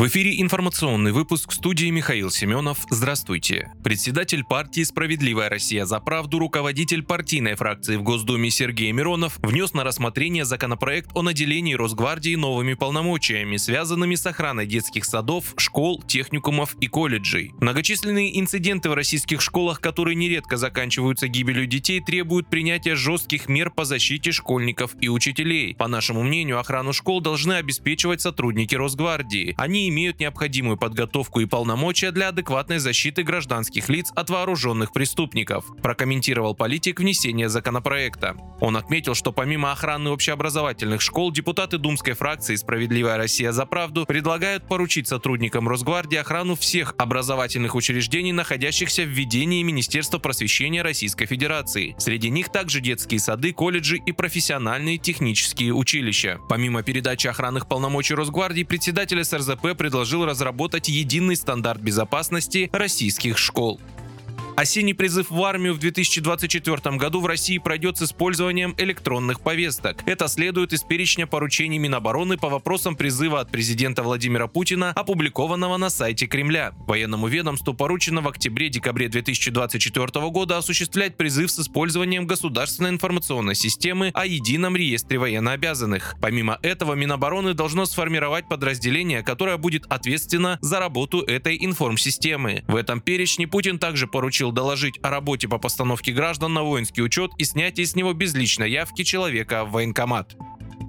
В эфире информационный выпуск в студии Михаил Семенов. Здравствуйте. Председатель партии «Справедливая Россия за правду», руководитель партийной фракции в Госдуме Сергей Миронов внес на рассмотрение законопроект о наделении Росгвардии новыми полномочиями, связанными с охраной детских садов, школ, техникумов и колледжей. Многочисленные инциденты в российских школах, которые нередко заканчиваются гибелью детей, требуют принятия жестких мер по защите школьников и учителей. По нашему мнению, охрану школ должны обеспечивать сотрудники Росгвардии. Они имеют необходимую подготовку и полномочия для адекватной защиты гражданских лиц от вооруженных преступников, прокомментировал политик внесение законопроекта. Он отметил, что помимо охраны общеобразовательных школ, депутаты Думской фракции «Справедливая Россия за правду» предлагают поручить сотрудникам Росгвардии охрану всех образовательных учреждений, находящихся в ведении Министерства просвещения Российской Федерации. Среди них также детские сады, колледжи и профессиональные технические училища. Помимо передачи охранных полномочий Росгвардии, председатель СРЗП предложил разработать единый стандарт безопасности российских школ. Осенний призыв в армию в 2024 году в России пройдет с использованием электронных повесток. Это следует из перечня поручений Минобороны по вопросам призыва от президента Владимира Путина, опубликованного на сайте Кремля. Военному ведомству поручено в октябре-декабре 2024 года осуществлять призыв с использованием государственной информационной системы о едином реестре военнообязанных. Помимо этого, Минобороны должно сформировать подразделение, которое будет ответственно за работу этой информсистемы. В этом перечне Путин также поручил решил доложить о работе по постановке граждан на воинский учет и снятии с него безличной явки человека в военкомат.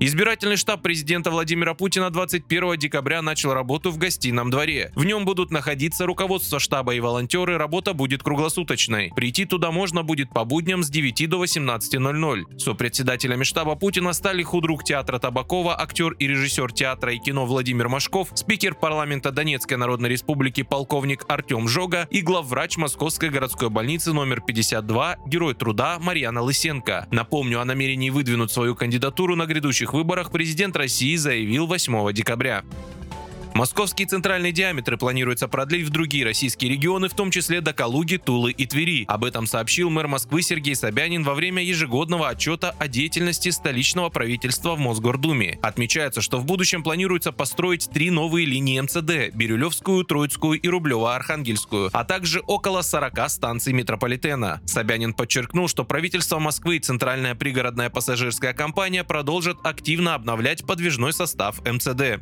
Избирательный штаб президента Владимира Путина 21 декабря начал работу в гостином дворе. В нем будут находиться руководство штаба и волонтеры, работа будет круглосуточной. Прийти туда можно будет по будням с 9 до 18.00. Сопредседателями штаба Путина стали худрук театра Табакова, актер и режиссер театра и кино Владимир Машков, спикер парламента Донецкой Народной Республики полковник Артем Жога и главврач Московской городской больницы номер 52, герой труда Марьяна Лысенко. Напомню о намерении выдвинуть свою кандидатуру на грядущих выборах президент России заявил 8 декабря. Московские центральные диаметры планируется продлить в другие российские регионы, в том числе до Калуги, Тулы и Твери. Об этом сообщил мэр Москвы Сергей Собянин во время ежегодного отчета о деятельности столичного правительства в Мосгордуме. Отмечается, что в будущем планируется построить три новые линии МЦД – Бирюлевскую, Троицкую и Рублево-Архангельскую, а также около 40 станций метрополитена. Собянин подчеркнул, что правительство Москвы и Центральная пригородная пассажирская компания продолжат активно обновлять подвижной состав МЦД.